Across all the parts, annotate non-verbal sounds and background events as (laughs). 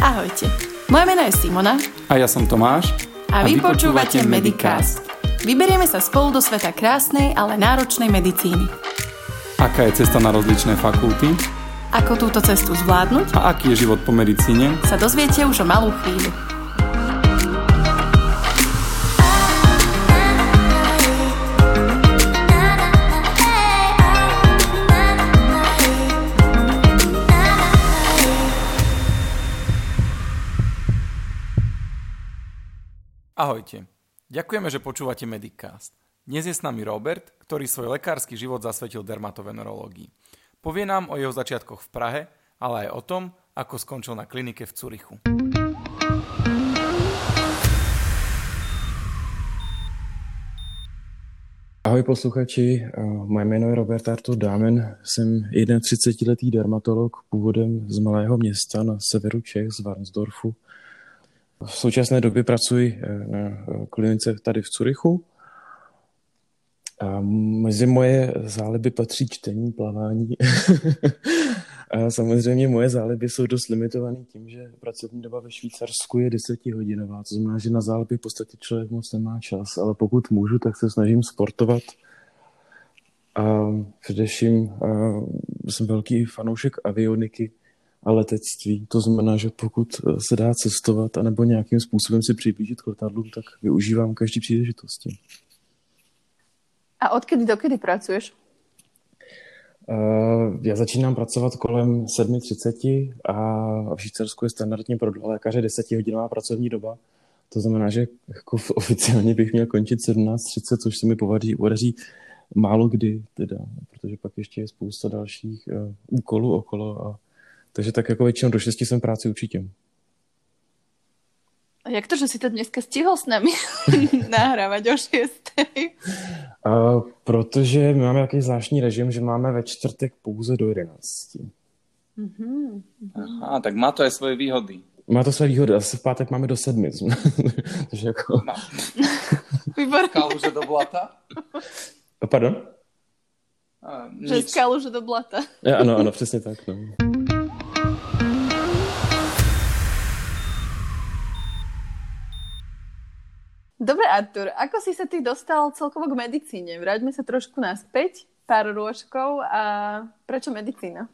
Ahojte, moje meno je Simona A ja som Tomáš. a vy počúvate Medicast. Vyberieme sa spolu do sveta krásnej, ale náročnej medicíny. Aká je cesta na rozličné fakulty Ako túto cestu zvládnuť, a aký je život po medicíne? sa dozviete už o malú chvíľu. Ahojte. Ďakujeme, že počúvate Medicast. Dnes je s nami Robert, ktorý svoj lekársky život zasvetil dermatovenerológii. Povie nám o jeho začiatkoch v Prahe, ale aj o tom, ako skončil na klinike v Curychu. Ahoj posluchači, eh, moje jméno je Robert Artur Dámen, jsem 31-letý dermatolog původem z malého města na severu Čech, z Varnsdorfu. V současné době pracuji eh, na eh, klinice tady v Curychu. A mezi moje záliby patří čtení, plavání. (laughs) A samozřejmě moje záliby jsou dost limitované tím, že pracovní doba ve Švýcarsku je desetihodinová. To znamená, že na záliby v podstatě člověk moc nemá čas, ale pokud můžu, tak se snažím sportovat. A především a jsem velký fanoušek avioniky a letectví. To znamená, že pokud se dá cestovat anebo nějakým způsobem si přiblížit k letadlům, tak využívám každý příležitosti. A odkedy dokedy pracuješ? Uh, já začínám pracovat kolem 7.30 a v Švýcarsku je standardně pro lékaře 10-hodinová pracovní doba. To znamená, že jako oficiálně bych měl končit 17.30, což se mi povaří, podaří málo kdy, teda, protože pak ještě je spousta dalších uh, úkolů okolo. A, takže tak jako většinou do 6 jsem práci určitě. A jak to, že si to dneska stihol s nami (laughs) nahrávať o 6. Uh, protože my máme takový zvláštní režim, že máme ve čtvrtek pouze do 11. Mhm. Aha, tak má to aj svoje výhody. Má to své výhody, asi v pátek máme do sedmi. (laughs) Takže jako... No. (laughs) Kaluže do blata? Pardon? A, že že do blata. Ja, ano, ano, přesně tak. No. Dobre, Artur, ako si sa ty dostal celkovo k medicíne? Vráťme sa trošku naspäť, pár rôžkov a prečo medicína?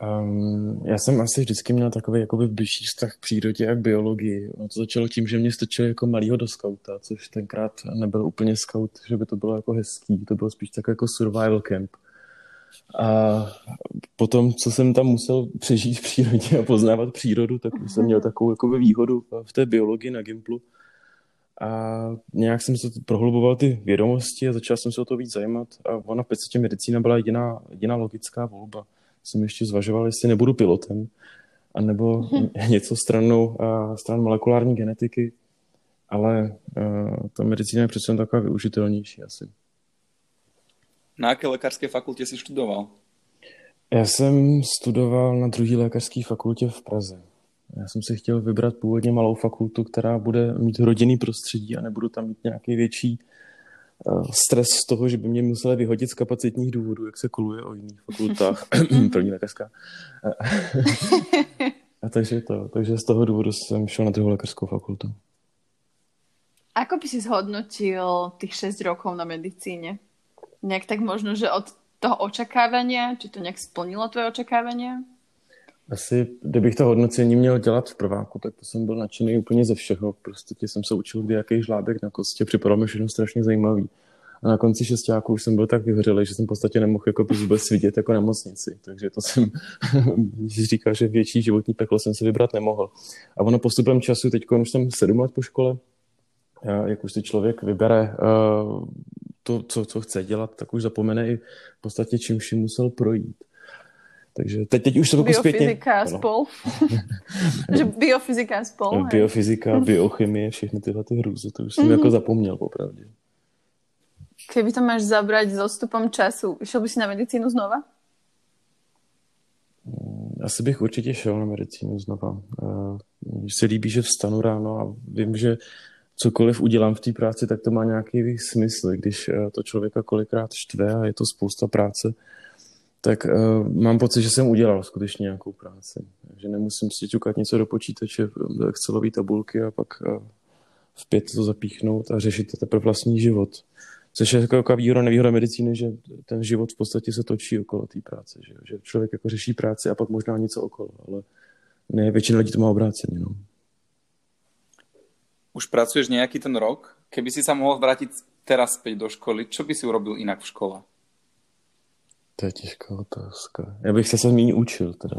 Um, já jsem asi vždycky měl takový jakoby blížší vztah k přírodě a k biologii. Ono to začalo tím, že mě strčili jako malýho do skauta, což tenkrát nebyl úplně scout, že by to bylo jako hezký, to bylo spíš takový jako survival camp. A potom, co jsem tam musel přežít v přírodě a poznávat přírodu, tak jsem měl takovou jakoby výhodu v té biologii na Gimplu. A nějak jsem se prohluboval ty vědomosti a začal jsem se o to víc zajímat. A ona v podstatě medicína byla jediná, jediná logická volba. Jsem ještě zvažoval, jestli nebudu pilotem, anebo (laughs) něco stranou, a stran molekulární genetiky, ale uh, ta medicína je přece jen taková využitelnější asi. Na aké lekárskej fakulte si študoval? Já jsem studoval na druhé lékařské fakultě v Praze. Já jsem si chtěl vybrat původně malou fakultu, která bude mít rodinný prostředí a nebudu tam mít nějaký větší uh, stres z toho, že by mě museli vyhodit z kapacitních důvodů, jak se koluje o jiných fakultách. (laughs) (clears throat) První lékařská. (laughs) a takže to, takže z toho důvodu jsem šel na druhou lékařskou fakultu. Ako by si zhodnotil tých 6 rokov na medicíne? Nejak tak možno, že od toho očakávania, či to nejak splnilo tvoje očakávania? Asi, kdybych to hodnocení měl dělat v prváku, tak to jsem byl nadšený úplně ze všeho. Prostě jsem se učil, kdy jaký žlábek na kostě, připadalo mi všechno strašně zajímavý. A na konci šestáku už jsem byl tak vyhořelý, že jsem v podstatě nemohl jako vůbec vidět jako nemocnici. Takže to jsem, (laughs) říkal, že větší životní peklo jsem si vybrat nemohl. A ono postupem času, teď už jsem sedm let po škole, jak už si člověk vybere uh, to, co, co chce dělat, tak už zapomene i v podstatě čím vším musel projít. Takže teď, teď už to jako zpětně... Biofyzika ano. spol. (laughs) že biofyzika spol. Biofyzika, biochemie, všechny tyhle ty hrůzy, to už jsem jako zapomněl popravdě. Keby to máš zabrať s odstupom času, išiel by si na medicínu znova? Asi bych určitě šel na medicínu znova. Eh, Mně se líbí, že vstanu ráno a vím, že cokoliv udělám v té práci, tak to má nějaký smysl. Když eh, to člověka kolikrát štve a je to spousta práce, tak uh, mám pocit, že jsem udělal skutečně nějakou práci. Že nemusím si ťukat něco do počítače, do Excelové tabulky a pak uh, v pět to zapíchnout a řešit teprve vlastní život. Což je jako výhoda, nevýhoda medicíny, že ten život v podstatě se točí okolo té práce. Že, že člověk jako řeší práci a pak možná něco okolo, ale ne, většina lidí to má obráceně. No. Už pracuješ nějaký ten rok? Keby si sa mohol vrátit teraz zpět do školy, co by si urobil jinak v škole? To je těžká otázka. Já bych se se méně učil teda.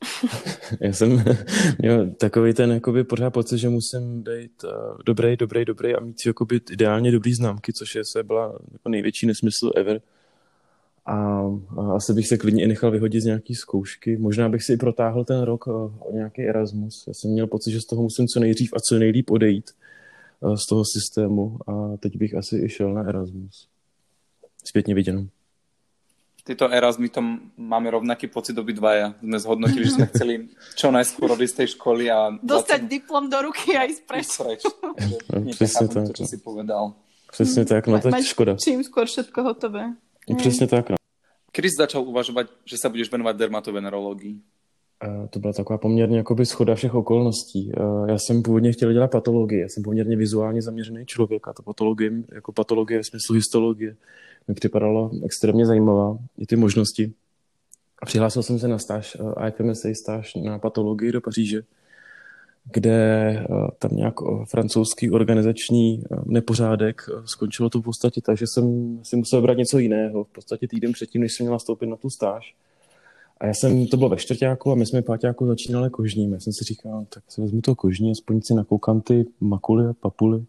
(laughs) Já jsem (laughs) měl takový ten jakoby pořád pocit, že musím být uh, dobrý, dobrý, dobrý a mít jakoby ideálně dobrý známky, což je se byla jako největší nesmysl ever. A, a asi bych se klidně i nechal vyhodit z nějaký zkoušky. Možná bych si i protáhl ten rok uh, o nějaký Erasmus. Já jsem měl pocit, že z toho musím co nejdřív a co nejlíp odejít uh, z toho systému a teď bych asi i šel na Erasmus. Zpětně viděno tieto Erasmy to máme rovnaký pocit obidvaja. Sme zhodnotili, že sme chceli čo najskôr odísť z tej školy a... (laughs) Dostať 20... diplom do ruky a ísť preč. preč. (laughs) No, přesně tak. To, čo si povedal. Přesně tak, no to je škoda. Čím skôr všetko hotové. Přesně tak, no. Kdy jsi začal uvažovat, že se budeš věnovat dermatovenerologii? To byla taková poměrně jakoby schoda všech okolností. Já jsem původně chtěl dělat patologii, já jsem poměrně vizuálně zaměřený člověk a to patologie, jako patologie v smyslu histologie mi připadalo extrémně zajímavá, i ty možnosti. A přihlásil jsem se na stáž, IFMSA stáž na patologii do Paříže, kde eh, tam nějak eh, francouzský organizační eh, nepořádek skončilo to v podstatě tak, že jsem si musel brát něco jiného. V podstatě týden předtím, než jsem měl nastoupit na tu stáž. A já jsem, to bylo ve čtvrtáku a my jsme páťáku začínali kožním. Já jsem si říkal, tak si vezmu to kožní, aspoň si nakoukám ty makuly a papuly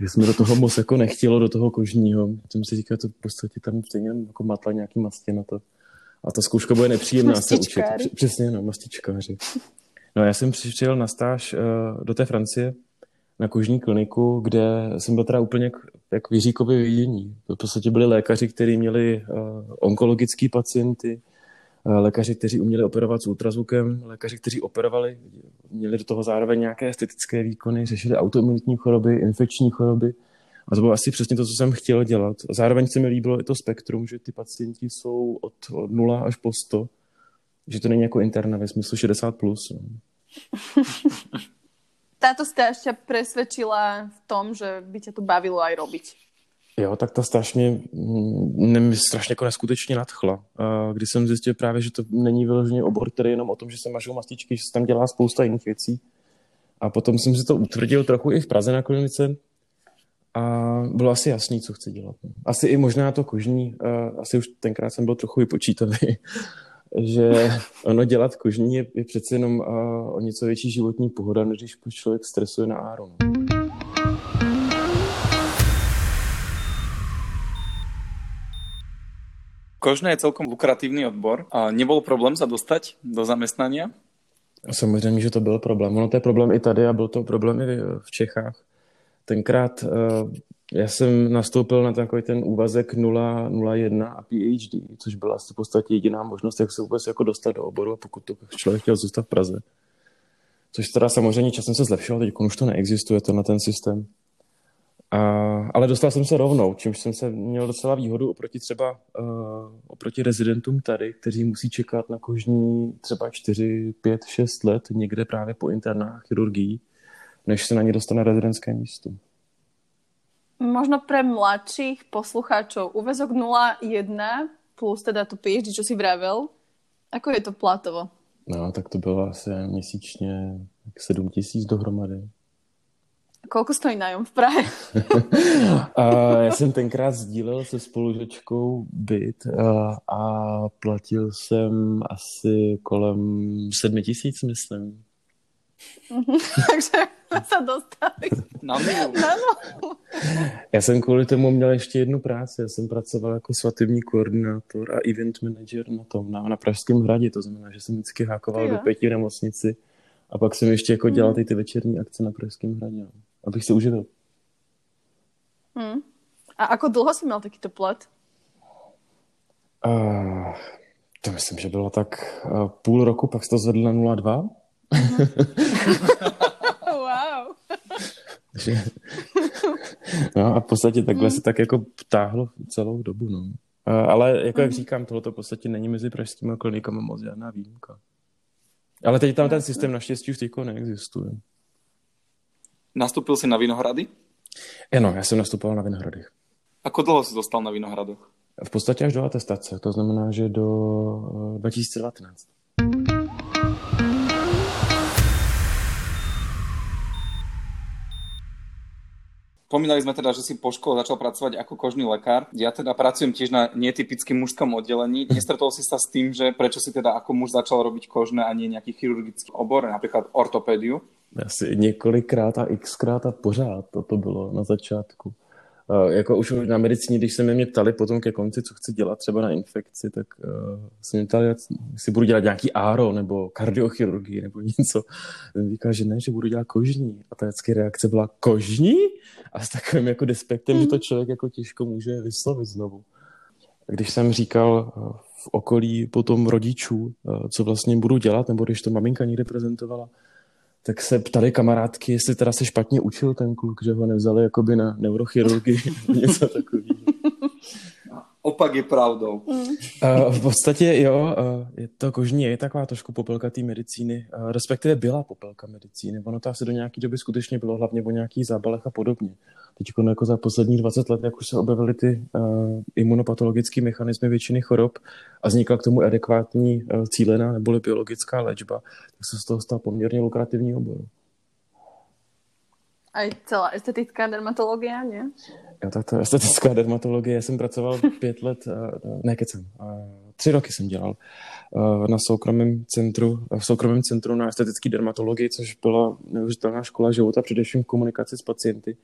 že jsme do toho moc jako nechtělo, do toho kožního. Jsem si říkal, to v podstatě tam stejně jako matla nějaký mastě na to. A ta zkouška bude nepříjemná se učit. Přesně, no, mastičkáři. No já jsem přišel na stáž uh, do té Francie na kožní kliniku, kde jsem byl teda úplně jak, jak Jiříkovi vidění. V podstatě byli lékaři, kteří měli uh, onkologické pacienty, Eh, lékaři, kteří uměli operovat s ultrazvukem, lékaři, kteří operovali, měli do toho zároveň nějaké estetické výkony, řešili autoimunitní choroby, infekční choroby. A to bylo asi přesně to, co jsem chtěl dělat. A zároveň se mi líbilo i to spektrum, že ty pacienti jsou od, od 0 až po 100, že to není jako interna ve smyslu 60+. Plus. No. (laughs) Táto stáž ťa presvedčila v tom, že by ťa to bavilo aj robiť? Jo, tak ta stáž mě, mm, mě strašně jako neskutečně nadchla. Když jsem zjistil právě, že to není vyloženě obor, který jenom o tom, že se mažou mastičky, že se tam dělá spousta jiných věcí. A potom jsem si to utvrdil trochu i v Praze na klinice a bylo asi jasný, co chci dělat. Asi i možná to kožní, asi už tenkrát jsem byl trochu vypočítavý, (laughs) že ono dělat kožní je, je přece jenom o něco větší životní pohoda, než když člověk stresuje na áru. Kožné je celkom lukratívny odbor. A nebol problém sa dostať do zamestnania? Samozřejmě, že to byl problém. Ono to je problém i tady a byl to problém i v Čechách. Tenkrát uh, já jsem nastoupil na takový ten úvazek 0,01 a PhD, což byla asi v podstatě jediná možnost, jak se vůbec jako dostat do oboru, pokud to člověk chtěl zůstat v Praze. Což teda samozřejmě časem se zlepšilo, teď už to neexistuje, to na ten systém. A, ale dostal jsem se rovnou, čímž jsem se měl docela výhodu oproti třeba uh, oproti rezidentům tady, kteří musí čekat na kožní třeba 4, 5, 6 let někde právě po internách chirurgii, než se na ně dostane rezidentské místo. Možno pre mladších poslucháčov úvezok 0,1 plus teda to PhD, čo si vravel, ako je to platovo? No, tak to bylo asi měsíčně 7 tisíc dohromady. Koľko stojí nájom v Prahe? (laughs) a já jsem tenkrát sdílel se spolužečkou byt a, a platil jsem asi kolem sedmi tisíc, myslím. (laughs) Takže se dostali. Na. Na Já jsem kvůli tomu měl ještě jednu práci. Já jsem pracoval jako svatební koordinátor a event manager na tom, na, na Pražském hradě. To znamená, že jsem vždycky hákoval do pěti v nemocnici a pak jsem ještě jako dělal ty, ty večerní akce na Pražském hradě. No abych se uživil. Hmm. A ako dlouho jsi měl takýto plat? Uh, to myslím, že bylo tak uh, půl roku, pak se to zvedl na 0,2. (laughs) wow. no a v podstatě takhle hmm. se tak jako ptáhlo celou dobu, no. Ale jako jak říkám, tohle v podstatě není mezi pražskými klinikami moc žádná výjimka. Ale teď tam ten systém naštěstí už teďko neexistuje. Nastúpil si na Vinohrady? Ano, já jsem nastupoval na Vinohradech. Ako dlouho si dostal na Vinohradoch? V podstatě až do atestace, to znamená, že do 2019. Pomínali sme teda, že si po škole začal pracovať ako kožný lekár. Ja teda pracujem tiež na netypickým mužskom oddelení. Nestretol si sa s tým, že prečo si teda ako muž začal robiť kožné a nie nejaký chirurgický obor, napríklad ortopédiu? Asi několikrát a xkrát a pořád to, to bylo na začátku. Uh, jako už na medicíně, když se mě ptali potom ke konci, co chci dělat třeba na infekci, tak uh, se mě ptali, jestli budu dělat nějaký áro nebo kardiochirurgii nebo (laughs) něco. Jsem říkal, že ne, že budu dělat kožní. A ta vždycky reakce byla kožní? A s takovým jako despektem, mm. že to hmm. člověk jako těžko může vyslovit znovu. Když jsem říkal uh, v okolí potom rodičů, uh, co vlastně budu dělat, nebo když to maminka někde prezentovala, tak se ptali kamarádky, jestli teda se špatně učil ten kluk, že ho nevzali jakoby na neurochirurgii (laughs) něco takového. Opak je pravdou. Uh, v podstatě jo, uh, je to kožní, je taková trošku popelka té medicíny, uh, respektive byla popelka medicíny. Ono to asi do nějaké doby skutečně bylo hlavně o nějakých zábalech a podobně. Teď jako za poslední 20 let, jak už se objevily ty uh, imunopatologické mechanismy většiny chorob a vznikla k tomu adekvátní uh, cílená neboli biologická léčba, tak se z toho stal poměrně lukrativní obor. A celá estetická dermatologie, ne? Jo, tak to estetická dermatologie. Já jsem pracoval pět let, ne kecem, tři roky jsem dělal na soukromém centru, v soukromém centru na estetické dermatologii, což byla neuvěřitelná škola života, především komunikaci s pacienty.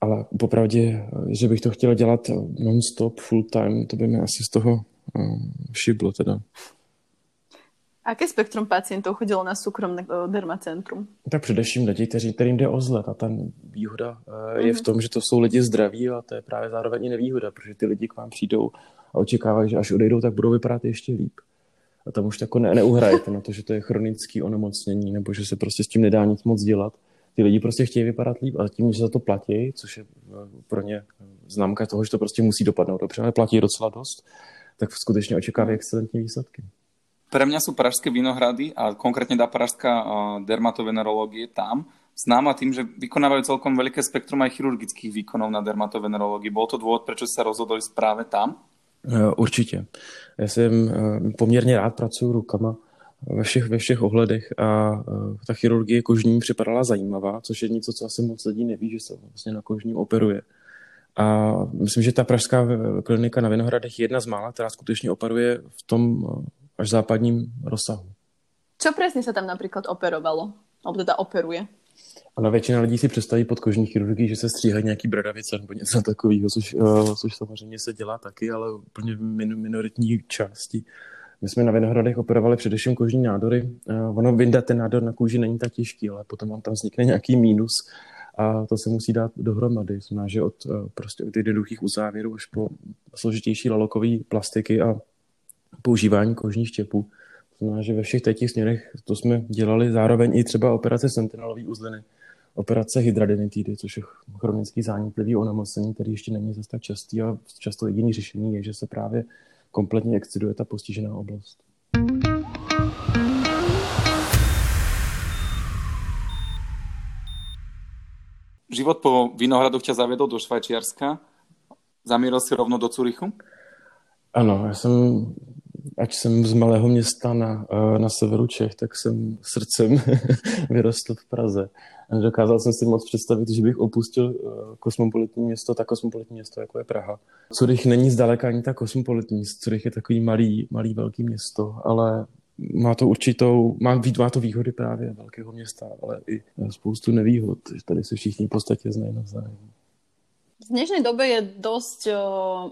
Ale popravdě, že bych to chtěl dělat non-stop, full time, to by mi asi z toho šiblo teda. Aké spektrum pacientů chodilo na soukromné eh, dermacentrum? Tak především lidi, kteří, kterým jde o zlet. A ta výhoda mm-hmm. je v mhm. tom, že to jsou lidi zdraví a to je právě zároveň i nevýhoda, protože ty lidi k vám přijdou a očekávají, že až odejdou, tak budou vypadat ještě líp. A tam už jako ne, neuhrajete na to, že to je chronické onemocnění nebo že se prostě s tím nedá nic moc dělat. Ty lidi prostě chtějí vypadat líp a tím, že za to platí, což je eh, pro ně známka toho, že to prostě musí dopadnout dobře, ale platí docela dost, tak skutečně očekávají excelentní výsledky. Pre mňa sú pražské vinohrady a konkrétne tá pražská dermatovenerológie tam známa tým, že vykonávajú celkom veľké spektrum aj chirurgických výkonov na dermatovenerológii. Bol to dôvod, prečo sa rozhodli práve tam? E, určitě. Já jsem e, poměrně rád pracuji rukama ve všech, ve všech ohledech a e, ta chirurgie kožní připadala zajímavá, což je něco, co asi moc lidí neví, že se vlastně na kožním operuje. A myslím, že ta pražská klinika na Vinohradech je jedna z mála, která skutečně operuje v tom až západním rozsahu. Co přesně se tam například operovalo? Alebo teda operuje? Ano, většina lidí si představí pod kožní chirurgii, že se stříhají nějaký bradavice nebo něco takového, což, uh, což samozřejmě se dělá taky, ale úplně v min, minoritní části. My jsme na Vinohradech operovali především kožní nádory. Uh, ono vyndat ten nádor na kůži není tak těžký, ale potom vám tam vznikne nějaký mínus a to se musí dát dohromady. Znamená, že od, uh, prostě od jednoduchých uzávěrů až po složitější lalokové plastiky a používání kožních štěpů. To znamená, že ve všech těch směrech to jsme dělali zároveň i třeba operace sentinelové uzliny, operace hydradenitídy, což je chronický zánětlivý onemocnění, který ještě není zase tak častý a často jediný řešení je, že se právě kompletně exciduje ta postižená oblast. Život po Vinohradoch ťa zaviedol do Švajčiarska. Zamíral si rovno do Curychu? Ano, já jsem ať jsem z malého města na, eh, na severu Čech, tak jsem srdcem (laughs) vyrostl v Praze. A nedokázal jsem si moc představit, že bych opustil eh, kosmopolitní město, tak kosmopolitní město, jako je Praha. Curych není zdaleka ani tak kosmopolitní. Curych je takový malý, malý velký město, ale má to určitou, má, má to výhody právě velkého města, ale i spoustu nevýhod. Tady se všichni v podstatě znají navzájem. V dnešnej dobe je dosť o,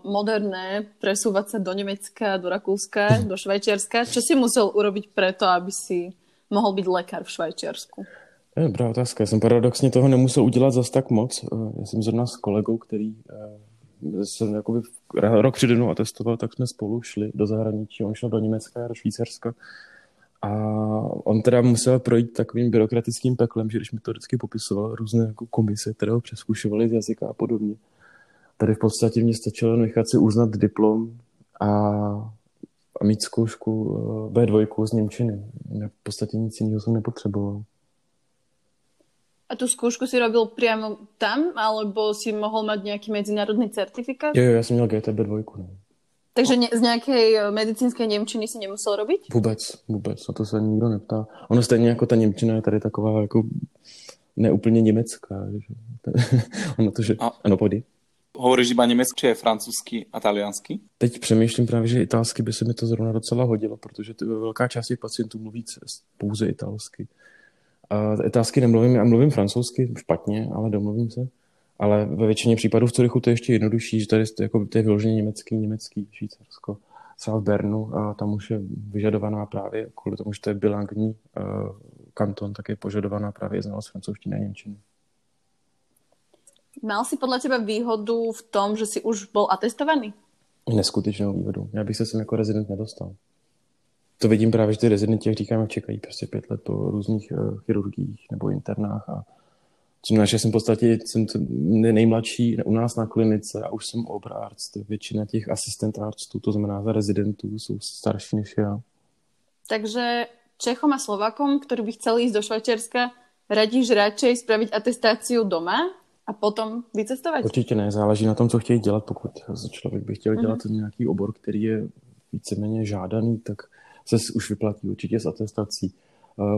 moderné presúvať sa do Nemecka, do Rakúska, (laughs) do Švajčiarska. Čo si musel urobiť preto, aby si mohl být lekár v Švajčiarsku? To je dobrá otázka. Já jsem paradoxně toho nemusel udělat zas tak moc. Já jsem zrovna s kolegou, který eh, jsem jakoby rok přede mnou atestoval, tak jsme spolu šli do zahraničí. On šel do Německa a do Švýcarska. A on teda musel projít takovým byrokratickým peklem, že když mi to vždycky popisoval, různé jako komise, které ho přeskušovaly z jazyka a podobně. tady v podstatě mě stačilo nechat si uznat diplom a, a mít zkoušku eh, B2 z Němčiny. V podstatě nic jiného jsem nepotřeboval. A tu zkoušku si robil přímo tam, alebo si mohl mít nějaký mezinárodní certifikát? Jo, jo, já jsem měl GTB 2. Ne. Takže ne, z nějaké eh, medicínské Němčiny si nemusel robiť? Vůbec, vůbec, na to se nikdo neptá. Ono stejně jako ta Němčina je tady taková jako neúplně německá. Že? (laughs) ono to, že... A... Ano, pojď. Hovoríš iba německy, francouzsky a taliansky? Teď přemýšlím právě, že italsky by se mi to zrovna docela hodilo, protože ty, velká část těch pacientů mluví pouze italsky. A italsky nemluvím, já mluvím francouzsky špatně, ale domluvím se. Ale ve většině případů v Curychu to je ještě jednodušší, že tady je, jako, to je vyloženě německý, německý Švýcarsko. Třeba v Bernu, a tam už je vyžadovaná právě, kvůli tomu, že to je bilangní uh, kanton, tak je požadovaná právě znalost francouzštiny a němčiny. Mal si podle teba výhodu v tom, že si už byl atestovaný? Neskutečnou výhodu. Já bych se sem jako rezident nedostal. To vidím právě, že ty rezidenti, jak říkáme, čekají prostě pět let po různých uh, chirurgiích nebo internách a Znamená, že jsem v podstatě jsem nejmladší u nás na klinice a už jsem obrárc. Většina těch asistent arctů, to znamená za rezidentů, jsou starší než já. Takže Čechom a Slovakom, ktorí by chceli ísť do Švajčiarska, radíš radšej spraviť atestáciu doma a potom vycestovat? Určitě ne, záleží na tom, co chtějí dělat. Pokud člověk by chtěl dělat uh-huh. nějaký obor, který je víceméně žádaný, tak se už vyplatí určitě s atestací.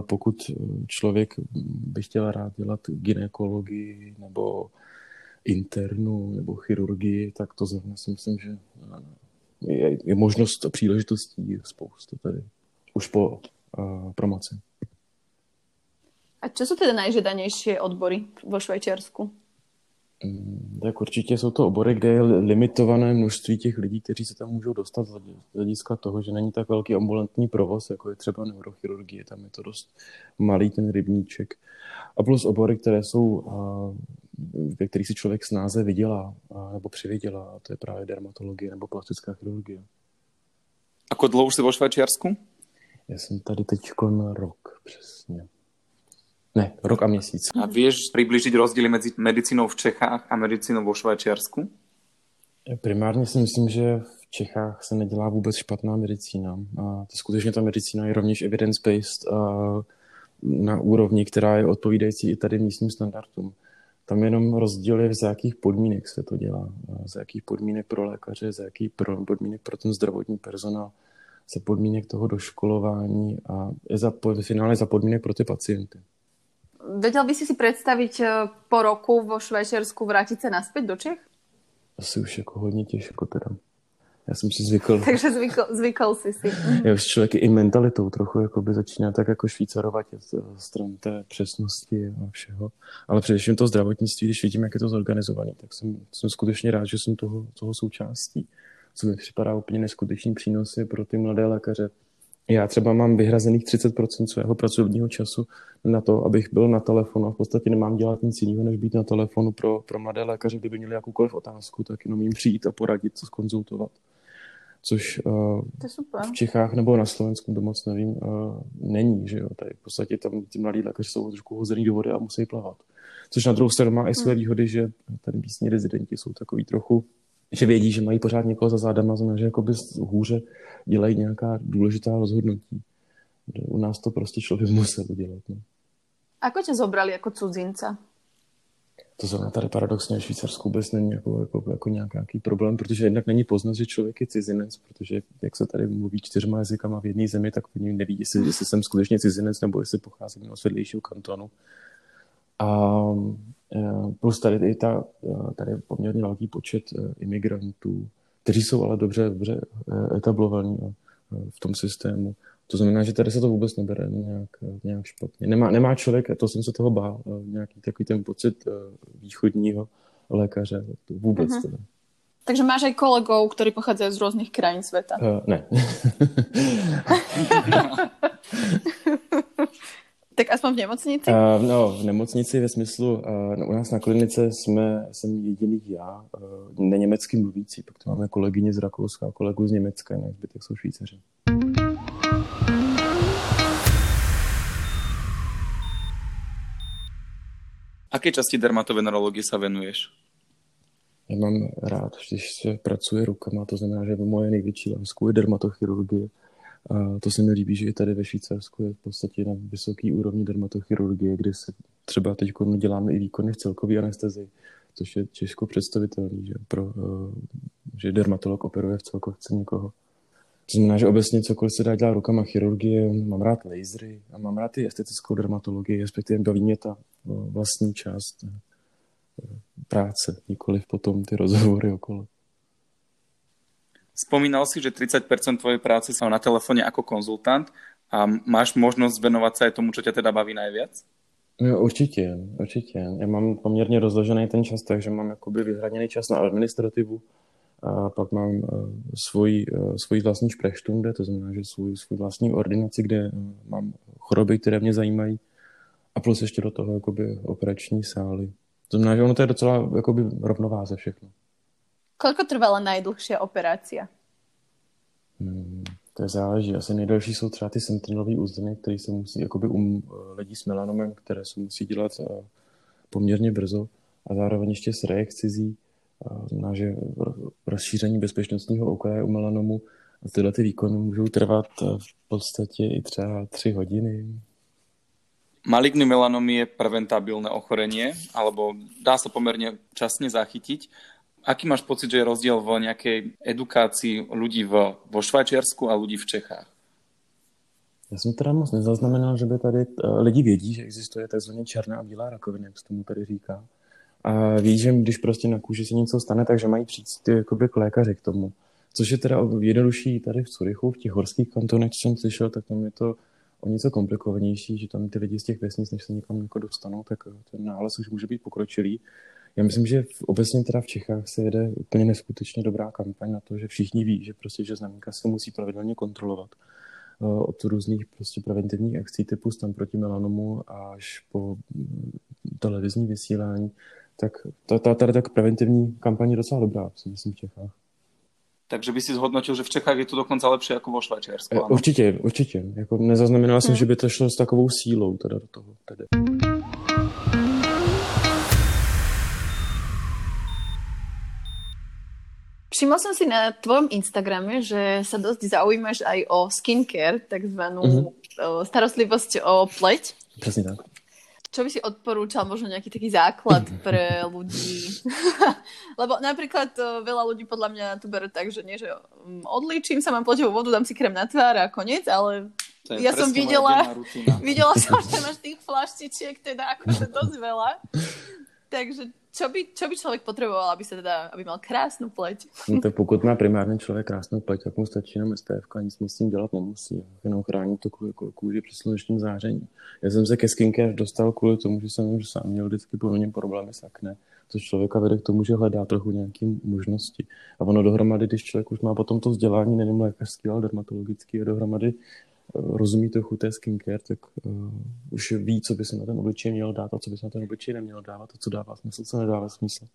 Pokud člověk by chtěl rád dělat ginekologii nebo internu nebo chirurgii, tak to zrovna si myslím, že je, je možnost a příležitostí spoustu tady. Už po uh, promoci. A co jsou tedy nejžadanější odbory vo Švajčiarsku? Mm, tak určitě jsou to obory, kde je limitované množství těch lidí, kteří se tam můžou dostat z hlediska toho, že není tak velký ambulantní provoz, jako je třeba neurochirurgie, tam je to dost malý ten rybníček. A plus obory, které jsou, ve kterých si člověk snáze vydělá nebo přivydělá, a to je právě dermatologie nebo plastická chirurgie. Ako dlouho už jsi vo Švajčiarsku? Já jsem tady teď rok přesně. Ne, rok a měsíc. A víš přiblížit rozdíly mezi medicínou v Čechách a medicínou vo Švajčiarsku? Primárně si myslím, že v Čechách se nedělá vůbec špatná medicína. A to skutečně ta medicína je rovněž evidence-based na úrovni, která je odpovídající i tady místním standardům. Tam jenom rozdíl je, z jakých podmínek se to dělá. Z jakých podmínek pro lékaře, z jakých podmínek pro ten zdravotní personál, za podmínek toho doškolování a za, v finále za podmínek pro ty pacienty. Vedel by si si představit eh, po roku vo Švajčiarsku vrátit se naspět do Čech? Asi už jako hodně těžko teda. Já jsem si zvykl. (laughs) Takže zvykl, zvykl jsi si. (laughs) Já už člověk i mentalitou trochu jako by začíná tak jako švýcarovat stran té přesnosti a všeho. Ale především to zdravotnictví, když vidím, jak je to zorganizované, tak jsem, jsem skutečně rád, že jsem toho, toho součástí. Co mi připadá úplně neskutečný přínosy pro ty mladé lékaře, já třeba mám vyhrazených 30% svého pracovního času na to, abych byl na telefonu a v podstatě nemám dělat nic jiného, než být na telefonu pro, pro mladé lékaře, kdyby měli jakoukoliv otázku, tak jenom jim přijít a poradit, co skonzultovat. Což uh, v Čechách nebo na Slovensku, to moc nevím, uh, není, že jo. Tady v podstatě tam ty mladí lékaři jsou trošku hozený do vody a musí plavat. Což na druhou stranu má i své hmm. výhody, že tady místní rezidenti jsou takový trochu že vědí, že mají pořád někoho za zádama, znamená, že jakoby hůře dělají nějaká důležitá rozhodnutí. U nás to prostě člověk musel udělat. No. Ako tě zobrali jako cudzince? To znamená, tady paradoxně v Švýcarsku vůbec není jako, jako, jako nějaký problém, protože jednak není poznat, že člověk je cizinec, protože jak se tady mluví čtyřma jazykama v jedné zemi, tak oni neví, jestli, jestli jsem skutečně cizinec nebo jestli pocházím z vedlejšího kantonu. A plus tady, je ta, eh, tady je poměrně velký počet eh, imigrantů, kteří jsou ale dobře, dobře etablovaní v tom systému. To znamená, že tady se to vůbec nebere nějak, nějak špatně. Nemá, nemá člověk, a to jsem se toho bál, nějaký takový ten pocit východního lékaře. To vůbec uh-huh. teda. Takže máš aj kolegov, ktorí pochádzajú z rôznych krajín sveta? Uh, ne. (laughs) Tak aspoň v nemocnici? Uh, no, v nemocnici ve smyslu, uh, no, u nás na klinice jsme, jsem jediný já, uh, neněmecky mluvící, pak máme kolegyně z Rakouska a kolegu z Německa, jinak zbytek jsou Švýcaři. Aké časti dermatovenerológie sa venuješ? Já mám rád, když se pracuje rukama, to znamená, že moje největší lásku je dermatochirurgie. A to se mi líbí, že i tady ve Švýcarsku je v podstatě na vysoký úrovni dermatochirurgie, kde se třeba teď děláme i výkony v celkové anestezii, což je těžko představitelný, že, pro, uh, že dermatolog operuje v celkovce někoho. To znamená, že obecně cokoliv se dá dělat rukama chirurgie, mám rád lasery a mám rád i estetickou dermatologii, respektive baví mě ta vlastní část eh, práce, nikoliv potom ty rozhovory okolo. Spomínal si, že 30% tvojej práce sa na telefóne ako konzultant a máš možnost venovať sa aj tomu, čo ťa teda baví najviac? Jo, určitě, určitě. Já mám poměrně rozložený ten čas, takže mám jakoby vyhraněný čas na administrativu, a pak mám uh, svůj, uh, svůj vlastní šprechstunde, to znamená, že svůj, svůj vlastní ordinaci, kde uh, mám choroby, které mě zajímají a plus ještě do toho jakoby operační sály. To znamená, že ono to je docela jakoby rovnováze všechno. Koľko trvala najdlhšia operácia? Hmm, to je záleží. Asi nejdelší jsou třeba ty sentinelové úzdeny, které se musí, jakoby um lidí s melanomem, které se musí dělat uh, poměrně brzo a zároveň ještě s reexcizí znamená, že rozšíření bezpečnostního okraje u melanomu a tyhle ty výkony můžou trvat v podstatě i třeba tři hodiny. Maligný melanom je preventabilné ochorenie, alebo dá sa pomerne časne zachytiť. Aký máš pocit, že je rozdiel v nejakej edukácii ľudí v, vo Švajčiarsku a ľudí v Čechách? Já jsem teda moc nezaznamenal, že by tady uh, lidi vědí, že existuje tzv. černá a bílá rakovina, jak se tomu tady říká a ví, že když prostě na kůži se něco stane, takže mají přijít jakoby k lékaři k tomu. Což je teda jednodušší tady v Curychu, v těch horských kantonech, jsem slyšel, tak tam je to o něco komplikovanější, že tam ty lidi z těch vesnic, než se někam jako dostanou, tak ten nález už může být pokročilý. Já myslím, že v, obecně teda v Čechách se jede úplně neskutečně dobrá kampaň na to, že všichni ví, že prostě, že znamínka se musí pravidelně kontrolovat eh, od různých prostě preventivních akcí typu stan proti melanomu až po mm, televizní vysílání tak ta, ta, ta, ta preventivní kampaň je docela dobrá, si myslím, v Čechách. Takže by si zhodnotil, že v Čechách je to dokonce lepší jako vo Švajčiarsku. E, určitě, určitě. Jako nezaznamenal hmm. jsem, že by to šlo s takovou sílou teda do toho. Tedy. Všimla som si na tvojom Instagrame, že sa dosť zaujímaš aj o skincare, takzvanú mm-hmm. starostlivosť o pleť. Presne tak čo by si odporúčal možno nejaký taký základ (laughs) pre ľudí? (laughs) Lebo napríklad veľa ľudí podľa mňa to bere tak, že nie, že um, odlíčim sa, mám pleťovú vodu, dám si krem na tvár a koniec, ale ja som videla, (laughs) videla som, že máš tých flaštičiek teda akože dosť veľa. Takže čo by, čo by člověk potřeboval, aby se teda, aby měl krásnou pleť? No to pokud má primárně člověk krásnou pleť, tak mu stačí jenom SPF a nic s tím dělat nemusí. Jenom chrání to kůži při slunečním záření. Já jsem se ke skincare dostal kvůli tomu, že jsem už sám měl vždycky poměrně problémy s akné, což člověka vede k tomu, že hledá trochu nějaké možnosti. A ono dohromady, když člověk už má potom to vzdělání, nejenom lékařský, ale dermatologický, a dohromady rozumí trochu té skincare, tak uh, už ví, co by se na ten obličej měl dát a co by se na ten obličej neměl dávat a co dává smysl, co nedává smysl.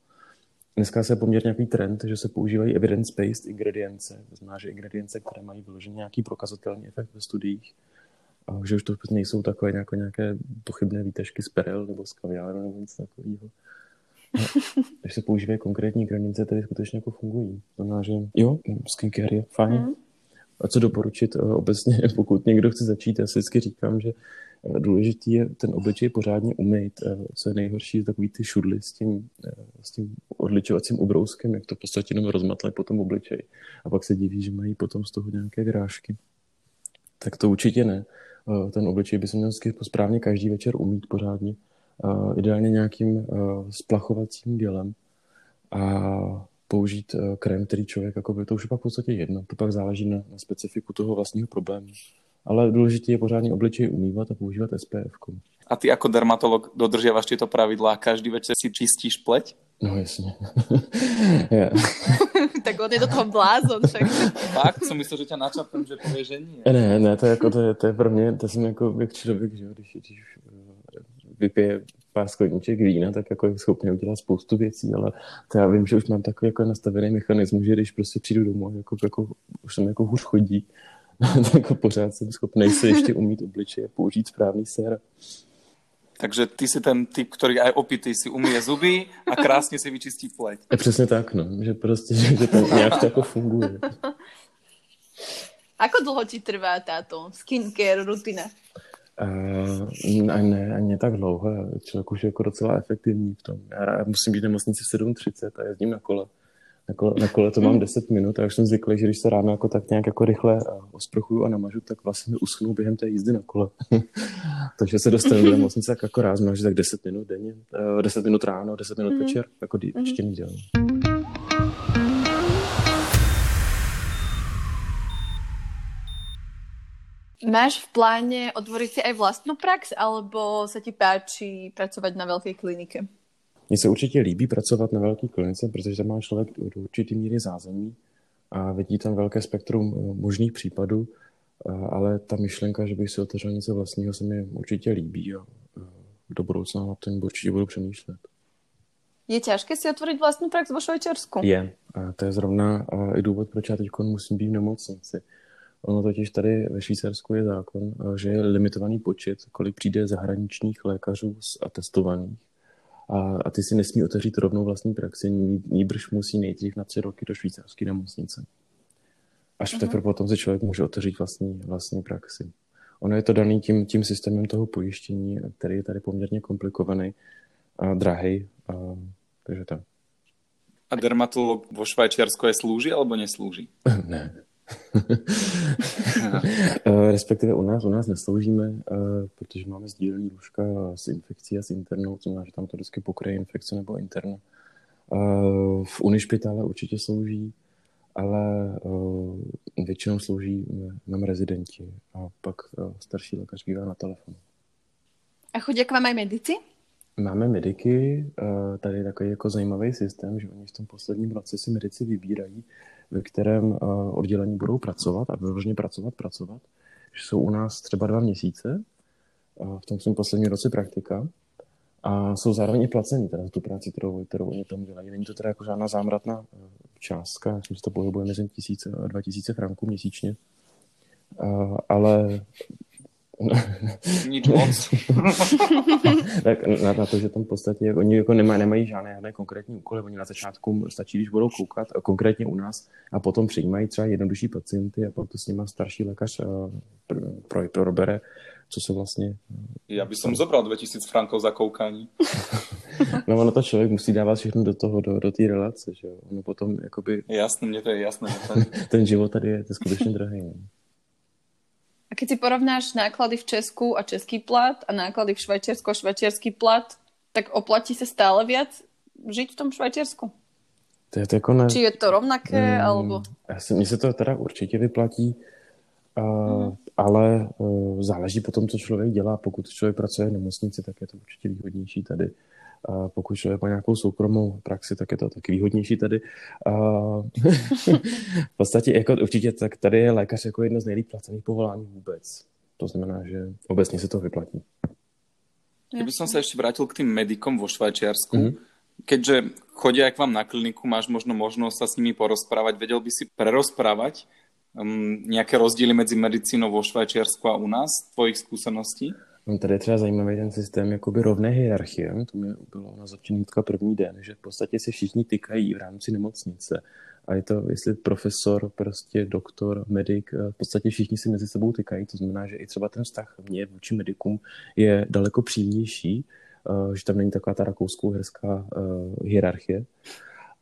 Dneska se poměrně nějaký trend, že se používají evidence-based ingredience, to znamená, že ingredience, které mají vyložený nějaký prokazatelný efekt ve studiích, a že už to nejsou takové nějaké, nějaké pochybné výtažky z perel nebo z kaviáru nebo nic takového. (laughs) Když se používají konkrétní ingredience, které skutečně jako fungují. To znamená, že jo, skincare je fajn, mm. A co doporučit eh, obecně, (laughs) pokud někdo chce začít, já si vždycky říkám, že eh, důležitý je ten obličej pořádně umýt. Eh, co je nejhorší, takový ty šudly s tím, s tím odličovacím ubrouskem, jak to v podstatě jenom rozmatlé po tom. A pak se diví, že mají potom z toho nějaké vyrážky. Tak to určitě ne. Ten obličej by se měl správně každý večer umít pořádně. Ideálně nějakým splachovacím dělem. A použít uh, krém, který člověk, jako by, to už je pak v podstatě jedno, to pak záleží na, na specifiku toho vlastního problému. Ale důležité je pořádně obličej umývat a používat SPF. A ty jako dermatolog dodržiavaš tyto pravidla a každý večer si čistíš pleť? No jasně. (laughs) (laughs) tak on je do toho blázon však. Fakt, jsem myslel, že tě načapem, že pově, že nie. Ne, ne, to je, jako, to je, to je pro mě, to jsem jako jak člověk, že když, když eh, vypije pár skleniček vína, tak jako je schopný udělat spoustu věcí, ale to já vím, že už mám takový jako nastavený mechanismus, že když prostě přijdu domů, jako, jako už jsem jako hůř chodí, (laughs) tak jako pořád jsem schopný se ještě umít obličeje, použít správný sér. Takže ty si ten typ, který aj opitý si umije zuby a krásně si vyčistí pleť. Je přesně tak, no, že prostě, že to nějak to jako funguje. (laughs) Ako dlho ti trvá táto skincare rutina? Uh, ani, ne, ani tak dlouho, člověk už je jako docela efektivní v tom. Já, musím být v nemocnici v 7.30 a jezdím na kole. Na kole, na kole to mám 10 minut a už jsem zvyklý, že když se ráno jako tak nějak jako rychle osprochuju a namažu, tak vlastně mi uschnu během té jízdy na kole. (laughs) Takže se dostanu do nemocnice tak jako ráz, že tak 10 minut denně, 10 minut ráno, 10 minut mm-hmm. večer, jako ještě nedělám. Máš v pláne otvoriť si aj vlastnú prax, alebo sa ti páči pracovať na veľkej klinike? Mně se určitě líbí pracovat na velké klinice, protože tam má člověk do určitý míry zázemí a vidí tam velké spektrum eh, možných případů, eh, ale ta myšlenka, že bych si otevřel něco vlastního, se mi určitě líbí a eh, do budoucna na tom určitě budu přemýšlet. Je těžké si otvorit vlastní prax vo Švajčiarsku? Je. A to je zrovna i důvod, proč já teď musím být v nemocnici. Ono totiž tady ve Švýcarsku je zákon, že je limitovaný počet, kolik přijde zahraničních lékařů atestovaných. A, a ty si nesmí otevřít rovnou vlastní praxi, níbrž musí nejdřív na tři roky do švýcarské nemocnice. Až uh-huh. teprve potom se člověk může otevřít vlastní, vlastní praxi. Ono je to daný tím, tím systémem toho pojištění, který je tady poměrně komplikovaný a drahý. A, takže tak. A dermatolog vo Švajčiarsku je slúži alebo neslúži? ne. (laughs) Eh, respektive u nás, u nás nesloužíme, eh, protože máme sdílený lůžka s infekcí a s internou, to znamená, že tam to vždycky pokryje infekce nebo interna. Eh, v unišpitále určitě slouží, ale většinou slouží nám rezidenti a pak starší lékař bývá na telefonu. A chodí k vám aj medici? Máme mediky, tady je takový jako zajímavý systém, že oni v tom posledním roce si medici vybírají, ve kterém eh, oddělení budou pracovat a vyloženě pracovat, pracovat. Že jsou u nás třeba dva měsíce, eh, v tom svém posledním roce praktika, a jsou zároveň i placení teda tu práci, kterou, kterou oni tam dělají. Není to teda jako žádná zámratná eh, částka, myslím, že to pohybuje mezi 1000 a 2000 franků měsíčně. ale Nič moc. (laughs) tak na, na, to, že tam v podstatě oni jako nemaj, nemají žádné, žádné konkrétní úkoly, oni na začátku stačí, když budou koukat, konkrétně u nás, a potom přijímají třeba jednodušší pacienty a potom s nimi starší lékař pro, pro robere, co se vlastně... Já bych som zobral 2000 frankov za koukání. (laughs) no ono to člověk musí dávat všechno do toho, do, do té relace, že jo. Ono potom jakoby... Jasné, mně to je jasné. (laughs) ten život tady je, to je skutečně drahý. Ne? A keď si porovnáš náklady v Česku a český plat a náklady v Švajčiarsku a švajčiarský plat, tak oplatí se stále viac žiť v tom Švajčiarsku? To je to jako ne... Či je to rovnaké, mm, alebo... Mně se to teda určitě vyplatí, uh, mm. ale uh, záleží potom, co člověk dělá. Pokud člověk pracuje v nemocnici, tak je to určitě výhodnější tady. A pokud člověk má nějakou soukromou praxi, tak je to taky výhodnější tady. A (laughs) v podstatě jako určitě tak tady je lékař jako jedno z nejlíp placených povolání vůbec. To znamená, že obecně se to vyplatí. Kdyby som sa ešte vrátil k tým medikom vo Švajčiarsku, mm-hmm. keďže chodia k vám na kliniku, máš možno možnosť sa s nimi porozprávať, vedel by si prerozprávať um, nejaké rozdíly medzi medicínou vo Švajčiarsku a u nás, tvojich skúseností? No tady třeba zajímavý ten systém jakoby rovné hierarchie. To mi bylo na začátku první den, že v podstatě se všichni tykají v rámci nemocnice. A je to, jestli profesor, prostě doktor, medic, v podstatě všichni si mezi sebou tykají. To znamená, že i třeba ten vztah mě vůči medikům je daleko přímější, eh, že tam není taková ta rakouskou-herská eh, hierarchie.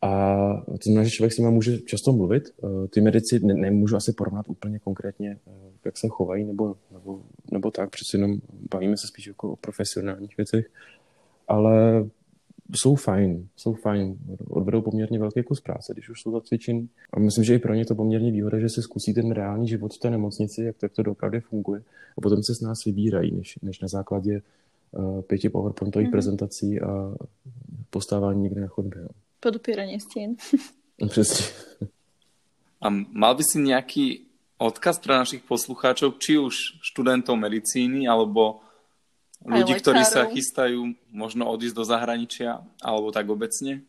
A to znamená, že člověk s nimi může často mluvit. Eh, ty medici ne, nemůžu asi porovnat úplně konkrétně, eh, jak se chovají, nebo, nebo, nebo tak, přeci jenom bavíme se spíš jako o profesionálních věcech, ale jsou fajn, jsou fajn, odvedou poměrně velký kus práce, když už jsou zacvičení. A myslím, že i pro ně to poměrně výhoda, že se zkusí ten reálný život v té nemocnici, jak to, jak to opravdu funguje. A potom se s nás vybírají, než, než na základě uh, pěti PowerPointových mm-hmm. prezentací a postávání někde na chodbě. No. Podupíranie stien. Přesně. A mal by si nejaký odkaz pre našich poslucháčov, či už študentov medicíny, alebo ľudí, ktorí sa chystajú možno odísť do zahraničia, alebo tak obecně?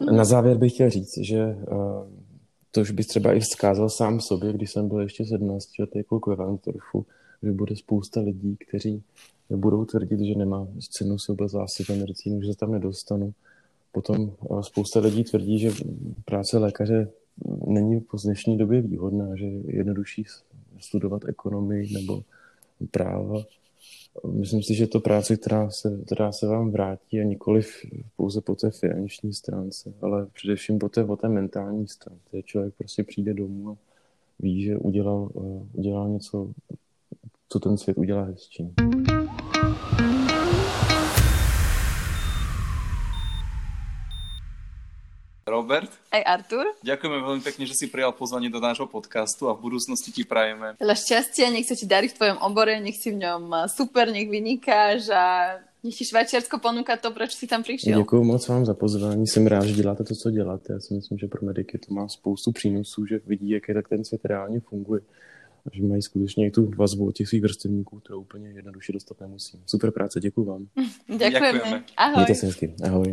Na závěr bych chtěl říct, že uh, to už bych třeba i vzkázal sám sobě, když jsem byl ještě 17 letý kluk ve že bude spousta lidí, kteří budou tvrdit, že nemá cenu se vůbec hlásit na medicínu, že se tam nedostanu. Potom spousta lidí tvrdí, že práce lékaře není po dnešní době výhodná, že je jednodušší studovat ekonomii nebo práva. Myslím si, že to práce, která se, která se vám vrátí a nikoliv pouze po té finanční stránce, ale především po té, po té mentální stránce. Člověk prostě přijde domů a ví, že udělal, udělal něco, co ten svět udělá hezčí. Robert. Aj Artur. Ďakujeme veľmi pekne, že si prijal pozvanie do nášho podcastu a v budúcnosti ti prajeme. Veľa šťastia, nech sa ti darí v tvojom obore, nech si v ňom super, nech vynikáš a nech ti Švajčiarsko ponúka to, proč si tam přišel. Děkuji moc vám za pozvání, jsem rád, že děláte to, co děláte. Já si myslím, že pro mediky to má spoustu přínosů, že vidí, jak je tak ten svět reálně funguje. A že mají skutečně tu vazbu od těch svých vrstevníků, kterou úplně jednoduše dostat nemusím. Super práce, děkuji vám. (laughs) Děkujeme. Ahoj. Mějte se hezky. Ahoj.